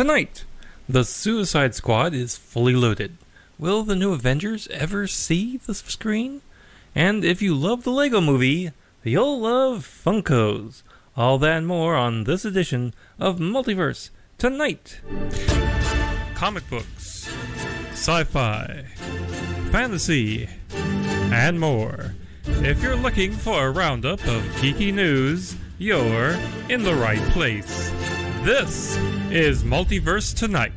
Tonight, the Suicide Squad is fully loaded. Will the new Avengers ever see the screen? And if you love the Lego movie, you'll love Funkos. All that and more on this edition of Multiverse Tonight. Comic books, sci fi, fantasy, and more. If you're looking for a roundup of geeky news, you're in the right place. This is Multiverse Tonight.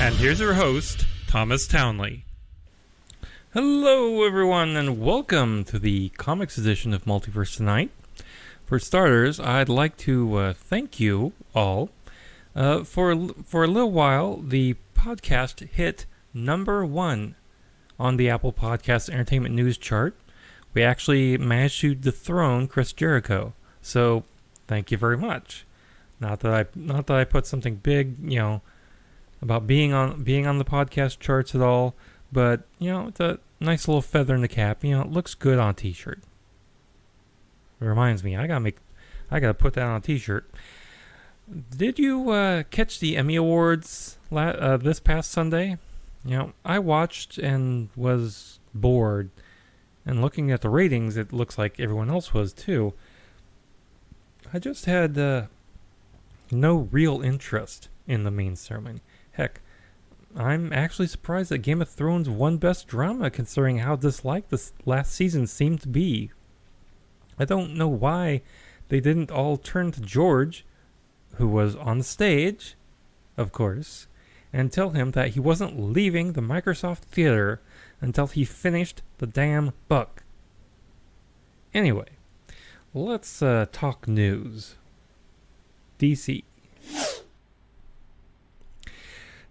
And here's your host, Thomas Townley. Hello, everyone, and welcome to the comics edition of Multiverse Tonight. For starters, I'd like to uh, thank you all. Uh, for for a little while, the podcast hit number one on the Apple Podcast Entertainment News chart. We actually managed to dethrone Chris Jericho. So, thank you very much. Not that I not that I put something big, you know, about being on being on the podcast charts at all, but you know, it's a nice little feather in the cap. You know, it looks good on a t-shirt. Reminds me, I gotta make, I gotta put that on a t-shirt. Did you uh, catch the Emmy Awards la- uh, this past Sunday? You know, I watched and was bored, and looking at the ratings, it looks like everyone else was too. I just had uh, no real interest in the main ceremony. Heck, I'm actually surprised that Game of Thrones won Best Drama, considering how disliked this last season seemed to be. I don't know why they didn't all turn to George, who was on stage, of course, and tell him that he wasn't leaving the Microsoft Theater until he finished the damn book. Anyway, let's uh, talk news. DC.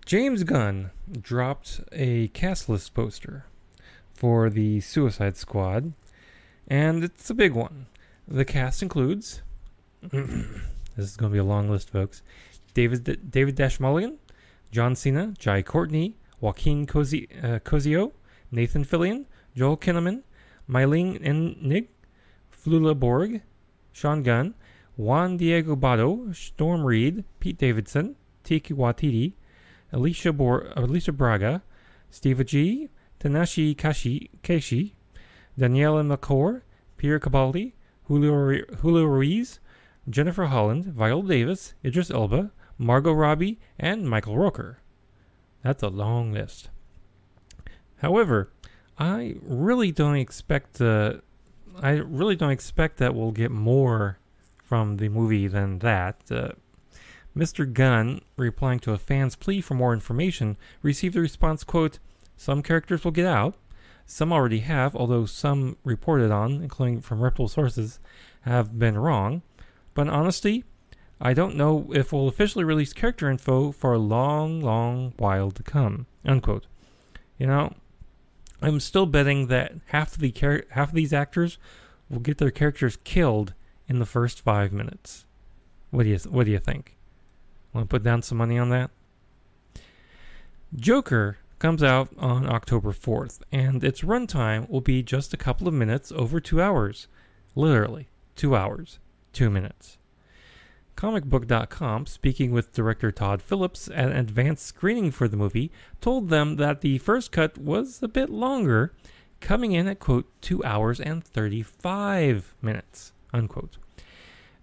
James Gunn dropped a cast list poster for the Suicide Squad, and it's a big one. The cast includes this is going to be a long list, folks. David David Dastmalchian, John Cena, Jai Courtney, Joaquin uh, Cosio, Nathan Fillion, Joel Kinnaman, Mayling Ng, Flula Borg, Sean Gunn, Juan Diego Botto, Storm Reid, Pete Davidson, Taika Waititi, Alicia, Bor- Alicia Braga, Steve G, Tanashi Kashi, Keishi, Daniela McCore, Pierre Cabaldi, Julio, Julio Ruiz, Jennifer Holland, Viola Davis, Idris Elba, Margot Robbie, and Michael Rooker. That's a long list. However, I really don't expect uh, I really don't expect that we'll get more from the movie than that. Uh, Mr. Gunn, replying to a fan's plea for more information, received the response, quote, Some characters will get out. Some already have, although some reported on, including from reputable sources, have been wrong. But in honesty, I don't know if we'll officially release character info for a long, long while to come. Unquote. You know, I'm still betting that half of the char- half of these actors will get their characters killed in the first five minutes. What do you What do you think? Want to put down some money on that? Joker comes out on October 4th, and its runtime will be just a couple of minutes over two hours. Literally, two hours, two minutes. Comicbook.com, speaking with director Todd Phillips at an advanced screening for the movie, told them that the first cut was a bit longer, coming in at, quote, 2 hours and 35 minutes, unquote.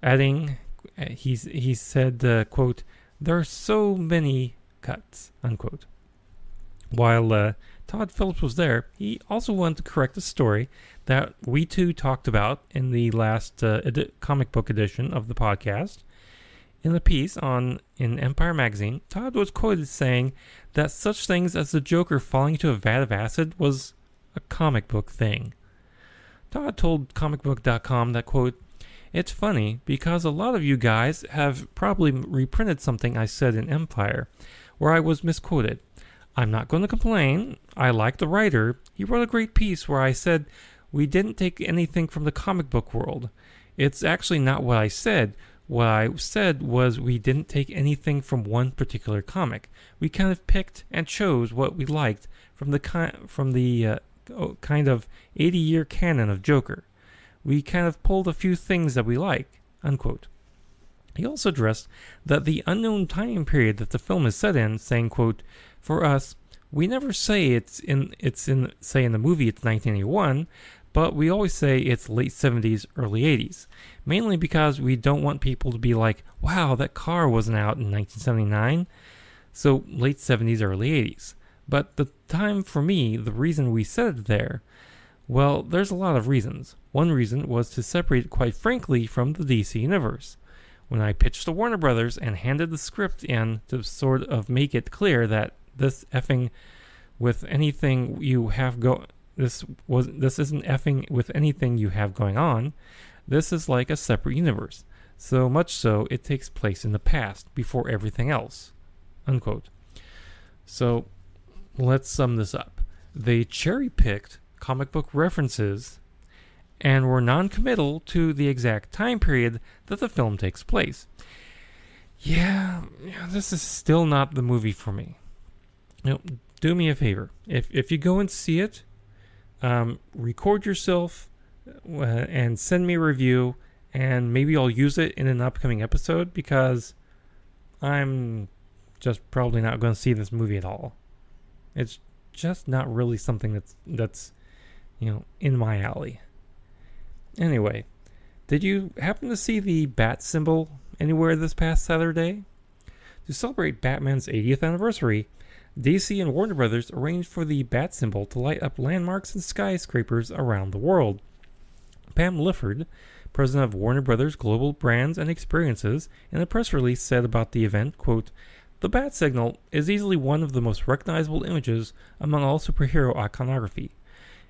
Adding, he's, he said, uh, quote, there are so many cuts, unquote. While uh, Todd Phillips was there, he also wanted to correct a story that we too talked about in the last uh, edi- comic book edition of the podcast. In the piece on in Empire magazine, Todd was quoted saying that such things as the Joker falling into a vat of acid was a comic book thing. Todd told comicbook.com that quote, "It's funny because a lot of you guys have probably reprinted something I said in Empire where I was misquoted. I'm not going to complain. I like the writer. He wrote a great piece where I said we didn't take anything from the comic book world. it's actually not what I said. What I said was we didn't take anything from one particular comic. We kind of picked and chose what we liked from the ki- from the uh, kind of 80 year canon of Joker. We kind of pulled a few things that we like. Unquote. He also addressed that the unknown time period that the film is set in, saying, quote, For us, we never say it's in it's in say in the movie it's 1981, but we always say it's late 70s, early 80s. Mainly because we don't want people to be like, wow, that car wasn't out in 1979. So late 70s, early 80s. But the time for me, the reason we said it there, well, there's a lot of reasons. One reason was to separate it quite frankly from the DC universe when I pitched to Warner Brothers and handed the script in to sort of make it clear that this effing with anything you have go this was this isn't effing with anything you have going on. This is like a separate universe. So much so it takes place in the past before everything else. Unquote. So let's sum this up. They cherry picked comic book references and were non-committal to the exact time period that the film takes place. Yeah, yeah this is still not the movie for me. Know, do me a favor. If if you go and see it, um, record yourself uh, and send me a review, and maybe I'll use it in an upcoming episode because I'm just probably not going to see this movie at all. It's just not really something that's that's you know in my alley. Anyway, did you happen to see the bat symbol anywhere this past Saturday? To celebrate Batman's 80th anniversary, DC and Warner Brothers arranged for the bat symbol to light up landmarks and skyscrapers around the world. Pam Lifford, president of Warner Brothers Global Brands and Experiences, in a press release said about the event, quote, "The bat signal is easily one of the most recognizable images among all superhero iconography,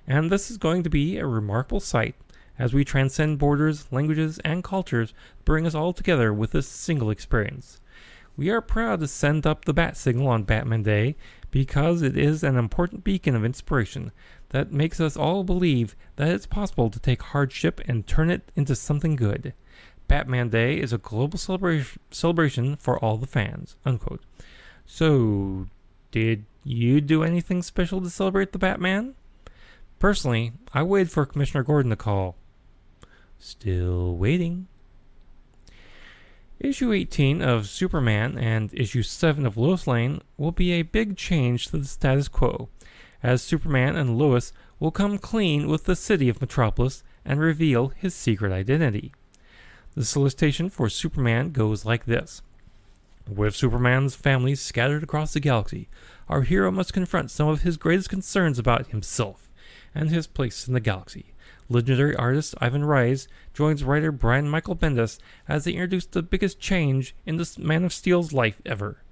and this is going to be a remarkable sight as we transcend borders, languages, and cultures, bring us all together with this single experience. We are proud to send up the bat signal on Batman Day because it is an important beacon of inspiration that makes us all believe that it's possible to take hardship and turn it into something good. Batman Day is a global celebra- celebration for all the fans. Unquote. So, did you do anything special to celebrate the Batman? Personally, I waited for Commissioner Gordon to call. Still waiting. Issue 18 of Superman and issue 7 of Lois Lane will be a big change to the status quo, as Superman and Lois will come clean with the city of Metropolis and reveal his secret identity. The solicitation for Superman goes like this With Superman's family scattered across the galaxy, our hero must confront some of his greatest concerns about himself and his place in the galaxy. Legendary artist Ivan Reis joins writer Brian Michael Bendis as they introduce the biggest change in the Man of Steel's life ever.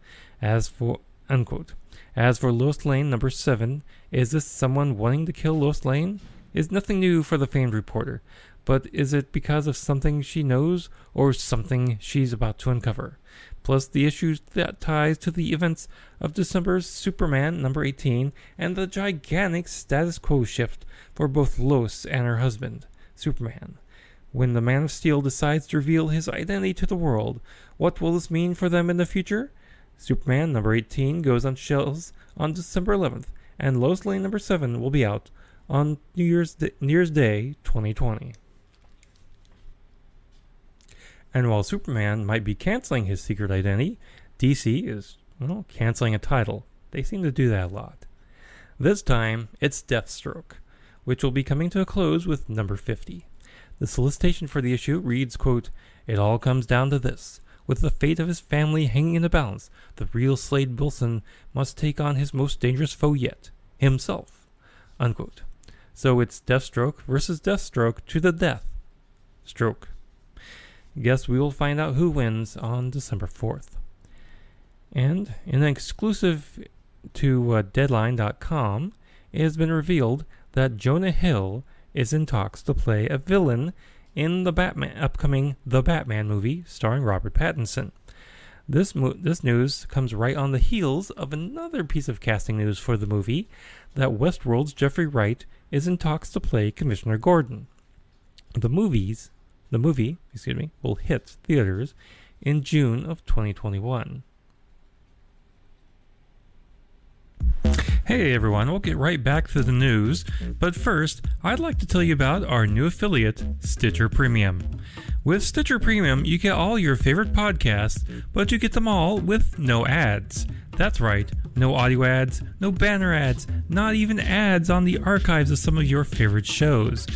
As for unquote. As for Lois Lane number seven, is this someone wanting to kill Lois Lane? Is nothing new for the famed reporter, but is it because of something she knows or something she's about to uncover? plus the issues that ties to the events of December's Superman number 18 and the gigantic status quo shift for both Lois and her husband, Superman. When the Man of Steel decides to reveal his identity to the world, what will this mean for them in the future? Superman number 18 goes on shelves on December 11th, and Lois Lane number 7 will be out on New Year's, New Year's Day 2020. And while Superman might be canceling his secret identity, DC is, well, canceling a title. They seem to do that a lot. This time, it's Deathstroke, which will be coming to a close with number 50. The solicitation for the issue reads, quote, It all comes down to this. With the fate of his family hanging in the balance, the real Slade Wilson must take on his most dangerous foe yet, himself. Unquote. So it's Deathstroke versus Deathstroke to the death. Stroke. Guess we will find out who wins on December 4th. And in an exclusive to uh, Deadline.com, it has been revealed that Jonah Hill is in talks to play a villain in the Batman upcoming The Batman movie starring Robert Pattinson. This mo- this news comes right on the heels of another piece of casting news for the movie that Westworld's Jeffrey Wright is in talks to play Commissioner Gordon. The movies the movie, excuse me, will hit theaters in June of 2021. Hey everyone, we'll get right back to the news, but first, I'd like to tell you about our new affiliate, Stitcher Premium. With Stitcher Premium, you get all your favorite podcasts, but you get them all with no ads. That's right, no audio ads, no banner ads, not even ads on the archives of some of your favorite shows.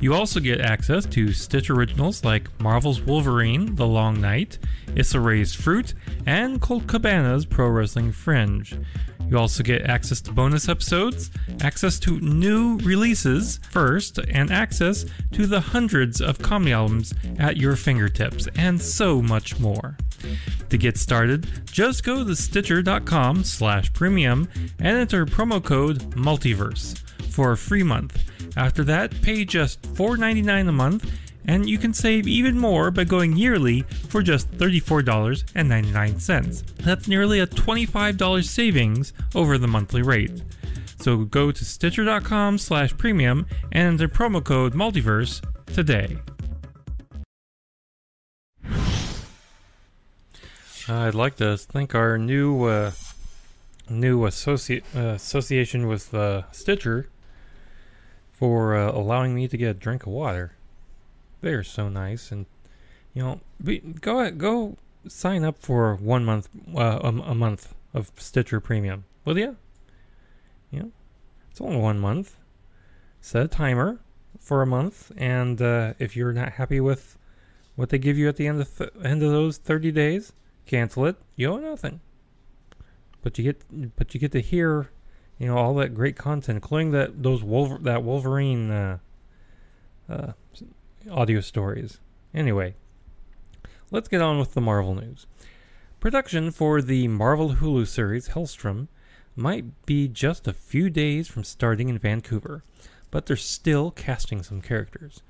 You also get access to Stitch originals like Marvel's Wolverine, The Long Night, Issa Rae's Fruit, and Colt Cabana's Pro Wrestling Fringe. You also get access to bonus episodes, access to new releases first, and access to the hundreds of comedy albums at your fingertips, and so much more. To get started, just go to stitcher.com slash premium and enter promo code multiverse for a free month. After that, pay just $4.99 a month, and you can save even more by going yearly for just $34.99. That's nearly a $25 savings over the monthly rate. So go to stitcher.com slash premium and enter promo code multiverse today. I'd like to thank our new uh, new uh, association with uh, Stitcher for uh, allowing me to get a drink of water. They are so nice, and you know, be, go go sign up for one month, uh, a, a, month of Stitcher Premium, will you? Yeah, it's only one month. Set a timer for a month, and uh, if you're not happy with what they give you at the end of th- end of those thirty days, cancel it. You owe nothing. But you get, but you get to hear you know all that great content, including that those Wolver- that Wolverine uh, uh, audio stories. Anyway, let's get on with the Marvel news. Production for the Marvel Hulu series Helstrom might be just a few days from starting in Vancouver, but they're still casting some characters.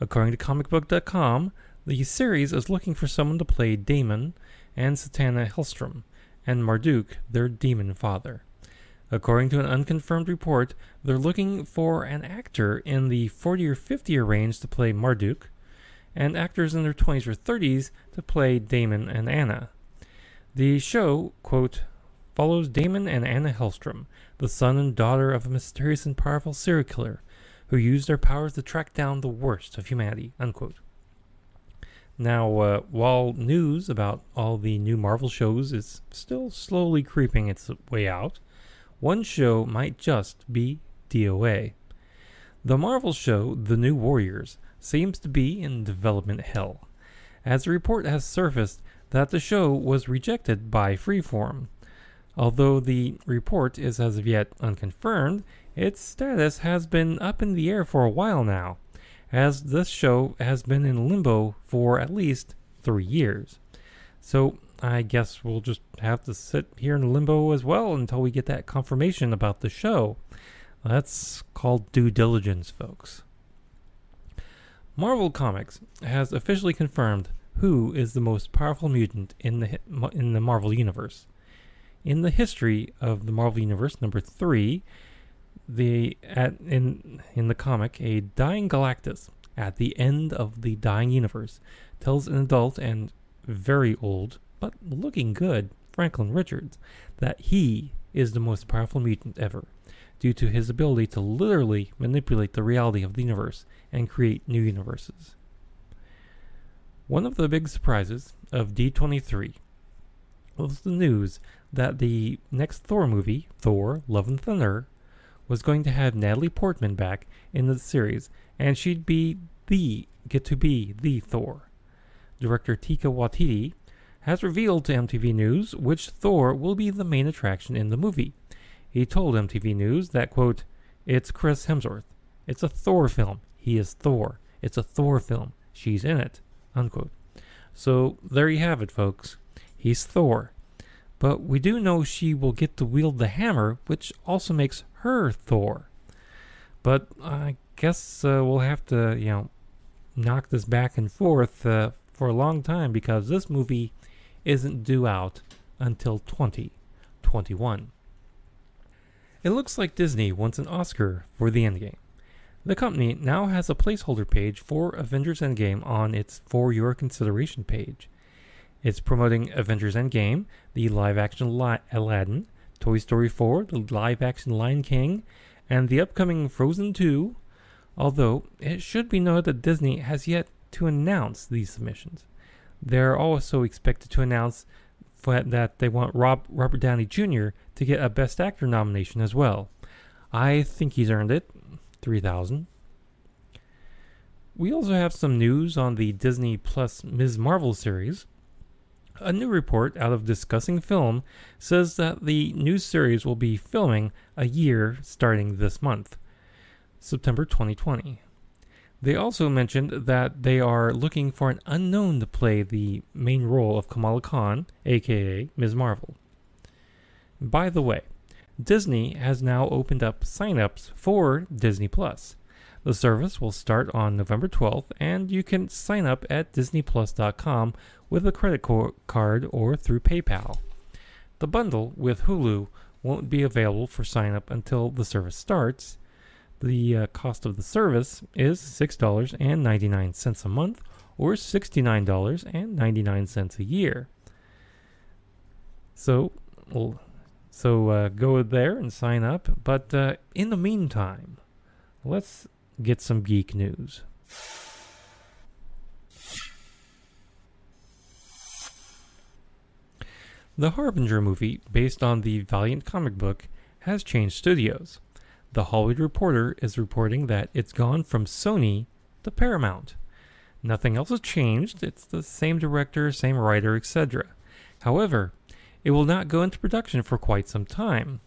According to comicbook.com, the series is looking for someone to play Daimon and Satana Helstrom, and Marduk, their demon father. According to an unconfirmed report, they're looking for an actor in the 40 or 50 year range to play Marduk, and actors in their 20s or 30s to play Daimon and Anna. The show, quote, follows Daimon and Anna Helstrom, the son and daughter of a mysterious and powerful serial killer who used their powers to track down the worst of humanity, unquote. Now, uh, while news about all the new Marvel shows is still slowly creeping its way out, one show might just be DOA. The Marvel show The New Warriors seems to be in development hell, as a report has surfaced that the show was rejected by Freeform. Although the report is as of yet unconfirmed, its status has been up in the air for a while now, as this show has been in limbo for at least three years. So I guess we'll just have to sit here in limbo as well until we get that confirmation about the show. That's called due diligence, folks. Marvel Comics has officially confirmed who is the most powerful mutant in the in the Marvel universe. In the history of the Marvel universe, number three, the at in in the comic, a dying Galactus at the end of the dying universe tells an adult and very old but looking good, Franklin Richards, that he is the most powerful mutant ever, due to his ability to literally manipulate the reality of the universe and create new universes. One of the big surprises of D23 was the news that the next Thor movie, Thor Love and Thunder, was going to have Natalie Portman back in the series, and she'd be the get to be the Thor. Director Taika Waititi has revealed to MTV News which Thor will be the main attraction in the movie. He told MTV News that, quote, It's Chris Hemsworth. It's a Thor film. He is Thor. It's a Thor film. She's in it. Unquote. So there you have it, folks. He's Thor. But we do know she will get to wield the hammer, which also makes her Thor. But I guess uh, we'll have to, you know, knock this back and forth uh, for a long time because this movie isn't due out until 2021. It looks like Disney wants an Oscar for the Endgame. The company now has a placeholder page for Avengers Endgame on its For Your Consideration page. It's promoting Avengers Endgame, the live action Li- Aladdin, Toy Story 4, the live action Lion King, and the upcoming Frozen 2. Although, it should be noted that Disney has yet to announce these submissions. They're also expected to announce that they want Rob, Robert Downey Jr. to get a Best Actor nomination as well. I think he's earned it. 3000. We also have some news on the Disney Plus Ms. Marvel series. A new report out of Discussing Film says that the new series will be filming a year starting this month, September 2020. They also mentioned that they are looking for an unknown to play the main role of Kamala Khan, aka Ms. Marvel. By the way, Disney has now opened up signups for Disney Plus. The service will start on November 12th, and you can sign up at DisneyPlus.com with a credit co- card or through PayPal. The bundle with Hulu won't be available for sign up until the service starts. The uh, cost of the service is $6.99 a month or $69.99 a year. So, well, so uh, go there and sign up. But uh, in the meantime, let's get some geek news. The Harbinger movie, based on the Valiant comic book, has changed studios. The Hollywood Reporter is reporting that it's gone from Sony to Paramount. Nothing else has changed, it's the same director, same writer, etc. However, it will not go into production for quite some time.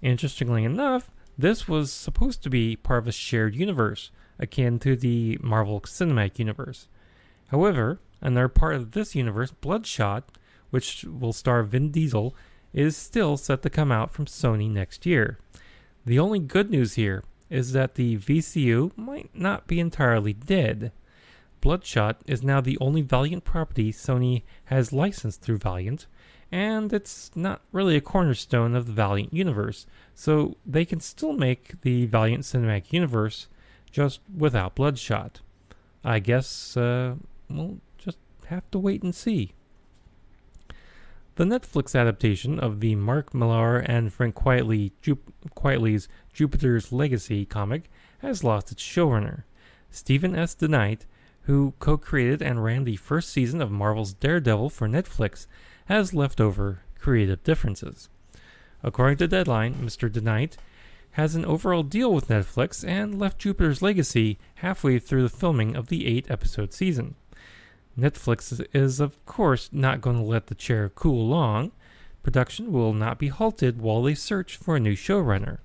Interestingly enough, this was supposed to be part of a shared universe, akin to the Marvel Cinematic Universe. However, another part of this universe, Bloodshot, which will star Vin Diesel, is still set to come out from Sony next year. The only good news here is that the VCU might not be entirely dead. Bloodshot is now the only Valiant property Sony has licensed through Valiant, and it's not really a cornerstone of the Valiant universe, so they can still make the Valiant Cinematic Universe just without Bloodshot. I guess uh, we'll just have to wait and see. The Netflix adaptation of the Mark Millar and Frank Quitely, Ju- Quitely's Jupiter's Legacy comic has lost its showrunner. Stephen S. DeKnight, who co created and ran the first season of Marvel's Daredevil for Netflix, has left over creative differences. According to Deadline, Mr. DeKnight has an overall deal with Netflix and left Jupiter's Legacy halfway through the filming of the eight episode season. Netflix is, of course, not going to let the chair cool long. Production will not be halted while they search for a new showrunner.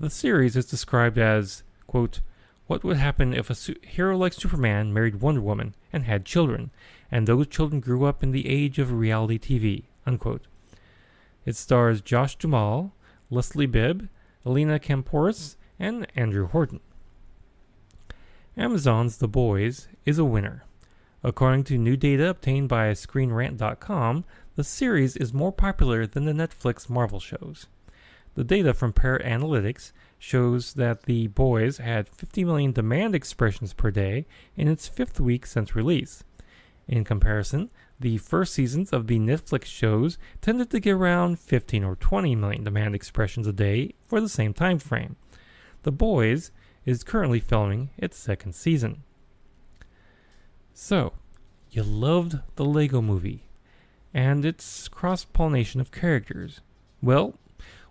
The series is described as, quote, what would happen if a su- hero like Superman married Wonder Woman and had children, and those children grew up in the age of reality TV. Unquote. It stars Josh Duhamel, Leslie Bibb, Elena Kampouris, and Andrew Horton. Amazon's The Boys is a winner. According to new data obtained by ScreenRant.com, the series is more popular than the Netflix Marvel shows. The data from Parrot Analytics shows that The Boys had 50 million demand expressions per day in its fifth week since release. In comparison, the first seasons of the Netflix shows tended to get around 15 or 20 million demand expressions a day for the same time frame. The Boys is currently filming its second season. So, you loved the Lego movie and its cross pollination of characters. Well,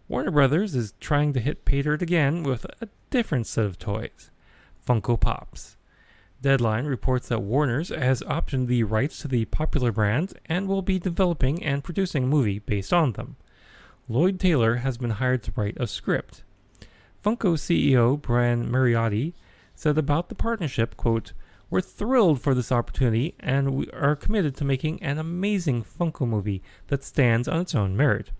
Warner Brothers is trying to hit pay dirt again with a different set of toys Funko Pops. Deadline reports that Warner's has optioned the rights to the popular brand and will be developing and producing a movie based on them. Lloyd Taylor has been hired to write a script. Funko CEO Brian Mariotti said about the partnership, quote, We're thrilled for this opportunity and we are committed to making an amazing Funko movie that stands on its own merit.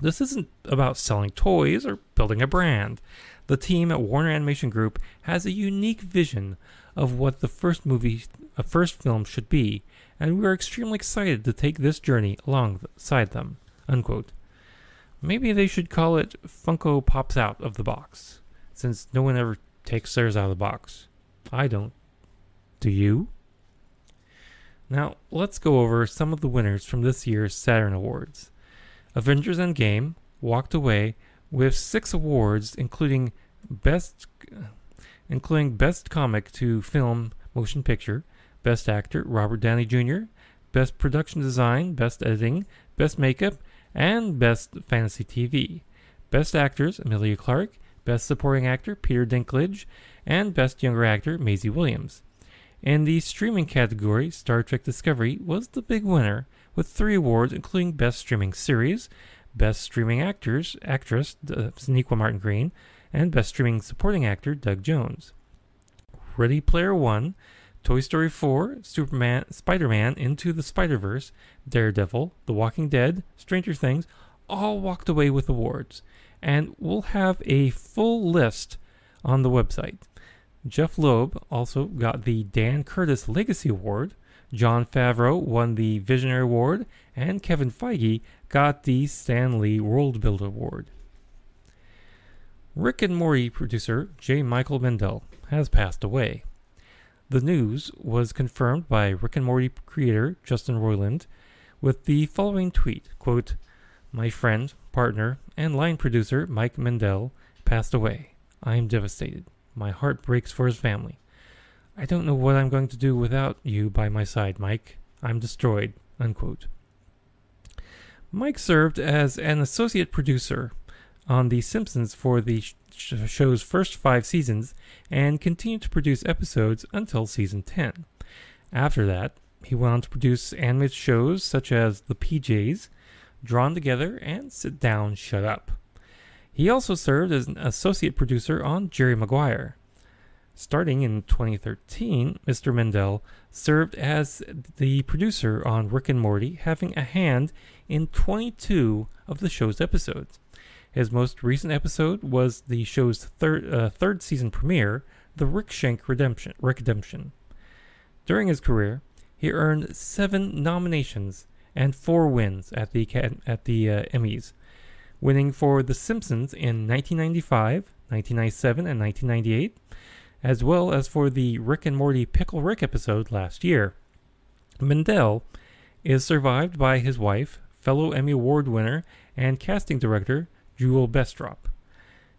This isn't about selling toys or building a brand. The team at Warner Animation Group has a unique vision of what the first movie, a first film should be, and we are extremely excited to take this journey alongside them. Unquote. Maybe they should call it Funko Pops Out of the Box, since no one ever takes theirs out of the box. I don't. Do you? Now, let's go over some of the winners from this year's Saturn Awards. Avengers Endgame walked away with six awards, including best, including best comic to film motion picture, best actor Robert Downey Jr., best production design, best editing, best makeup, and best fantasy TV. Best actors Emilia Clarke, best supporting actor Peter Dinklage, and best younger actor Maisie Williams. In the streaming category, Star Trek Discovery was the big winner with three awards, including Best Streaming Series, Best Streaming Actors Actress uh, Sonequa Martin Green, and Best Streaming Supporting Actor Doug Jones. Ready Player One, Toy Story 4, Superman, Spider-Man Into the Spider-Verse, Daredevil, The Walking Dead, Stranger Things, all walked away with awards, and we'll have a full list on the website. Jeph Loeb also got the Dan Curtis Legacy Award. Jon Favreau won the Visionary Award, and Kevin Feige got the Stan Lee World Builder Award. Rick and Morty producer J. Michael Mendel has passed away. The news was confirmed by Rick and Morty creator Justin Roiland with the following tweet quote, My friend, partner, and line producer Mike Mendel passed away. I am devastated. My heart breaks for his family. I don't know what I'm going to do without you by my side, Mike. I'm destroyed. Unquote. Mike served as an associate producer on The Simpsons for the sh- show's first five seasons and continued to produce episodes until season 10. After that, he went on to produce animated shows such as The PJs, Drawn Together, and Sit Down, Shut Up. He also served as an associate producer on Jerry Maguire. Starting in 2013, Mr. Mendel served as the producer on Rick and Morty, having a hand in 22 of the show's episodes. His most recent episode was the show's third uh, third season premiere, The Rick Shank Redemption. Redemption. During his career, he earned seven nominations and four wins at the at the uh, Emmys, winning for The Simpsons in 1995, 1997, and 1998, as well as for the Rick and Morty Pickle Rick episode last year. Mendel is survived by his wife, fellow Emmy Award winner and casting director Jewel Bestrop.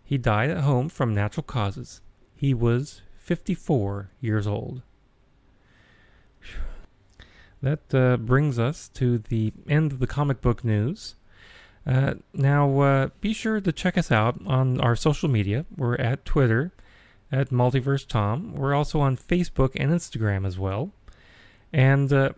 He died at home from natural causes. He was 54 years old. That uh, brings us to the end of the comic book news. Uh, now, uh, be sure to check us out on our social media. We're at Twitter at Multiverse Tom. We're also on Facebook and Instagram as well. And uh,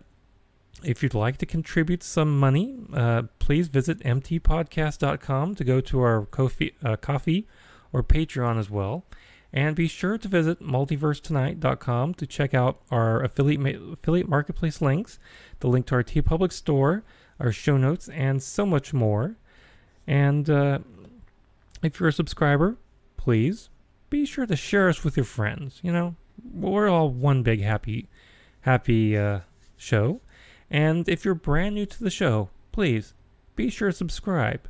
if you'd like to contribute some money, uh, please visit mtpodcast.com to go to our Ko-fi, uh, coffee or Patreon as well. And be sure to visit multiversetonight.com to check out our affiliate, ma- affiliate marketplace links, the link to our TeePublic store, our show notes, and so much more. And uh, if you're a subscriber, please be sure to share us with your friends. You know, we're all one big happy, happy uh, show. And if you're brand new to the show, please be sure to subscribe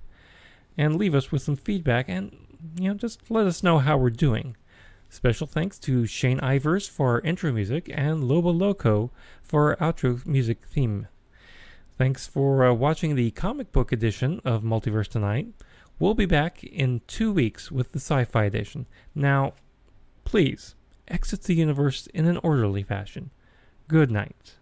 and leave us with some feedback and you know just let us know how we're doing. Special thanks to Shane Ivers for our intro music and Lobo Loco for our outro music theme. Thanks for uh, watching the comic book edition of Multiverse Tonight. We'll be back in two weeks with the sci fi edition. Now, please exit the universe in an orderly fashion. Good night.